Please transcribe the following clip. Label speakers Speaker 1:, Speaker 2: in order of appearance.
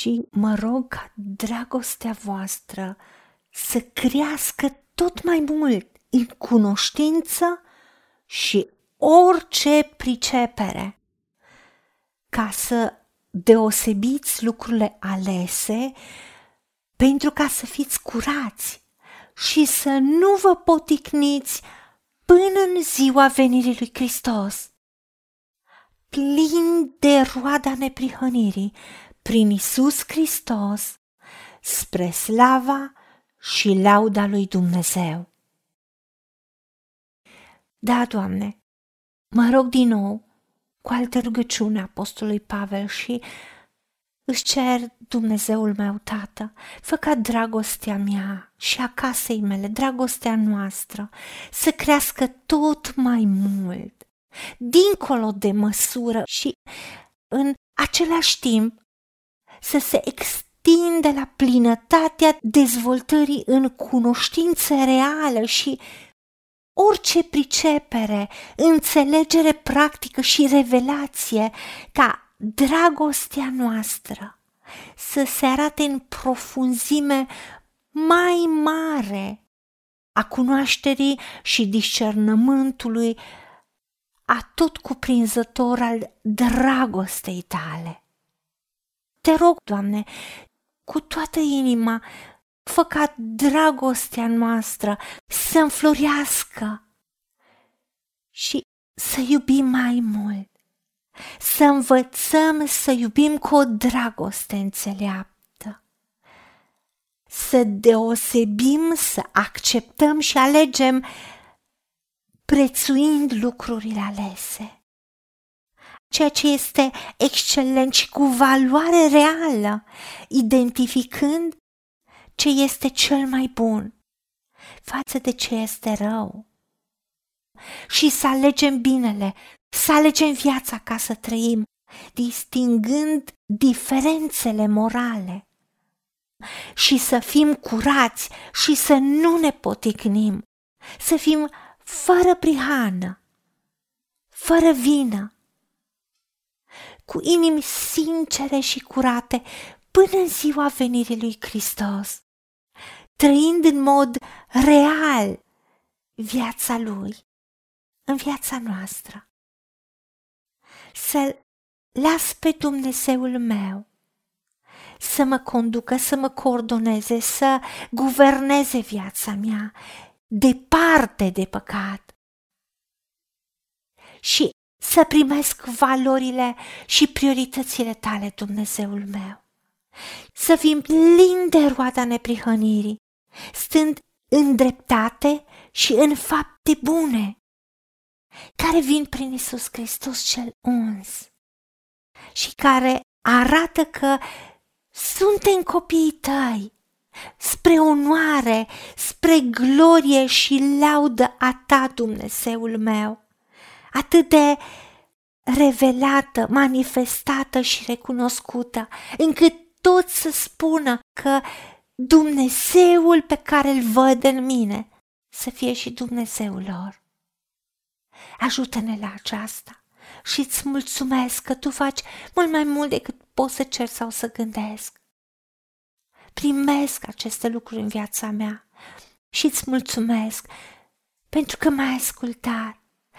Speaker 1: și mă rog ca dragostea voastră să crească tot mai mult în cunoștință și orice pricepere, ca să deosebiți lucrurile alese pentru ca să fiți curați și să nu vă poticniți până în ziua venirii lui Hristos, plin de roada neprihănirii prin Isus Hristos, spre slava și lauda lui Dumnezeu. Da, Doamne, mă rog din nou cu altă rugăciune Apostolului Pavel și îți cer, Dumnezeul meu, Tată, fă ca dragostea mea și a casei mele, dragostea noastră, să crească tot mai mult, dincolo de măsură și în același timp să se extinde la plinătatea dezvoltării în cunoștință reală și orice pricepere, înțelegere practică și revelație ca dragostea noastră să se arate în profunzime mai mare a cunoașterii și discernământului a tot cuprinzător al dragostei tale. Te rog, Doamne, cu toată inima, fă ca dragostea noastră să înflorească și să iubim mai mult, să învățăm să iubim cu o dragoste înțeleaptă, să deosebim, să acceptăm și alegem prețuind lucrurile alese ceea ce este excelent și cu valoare reală, identificând ce este cel mai bun față de ce este rău. Și să alegem binele, să alegem viața ca să trăim, distingând diferențele morale și să fim curați și să nu ne poticnim, să fim fără prihană, fără vină, cu inimi sincere și curate până în ziua venirii lui Hristos, trăind în mod real viața lui în viața noastră. Să las pe Dumnezeul meu să mă conducă, să mă coordoneze, să guverneze viața mea departe de păcat. Și să primesc valorile și prioritățile tale, Dumnezeul meu. Să fim plini de roada neprihănirii, stând în dreptate și în fapte bune, care vin prin Isus Hristos cel uns și care arată că suntem copiii tăi, spre onoare, spre glorie și laudă a ta, Dumnezeul meu atât de revelată, manifestată și recunoscută, încât toți să spună că Dumnezeul pe care îl văd în mine să fie și Dumnezeul lor. Ajută-ne la aceasta și îți mulțumesc că tu faci mult mai mult decât pot să cer sau să gândesc. Primesc aceste lucruri în viața mea și îți mulțumesc pentru că m-ai ascultat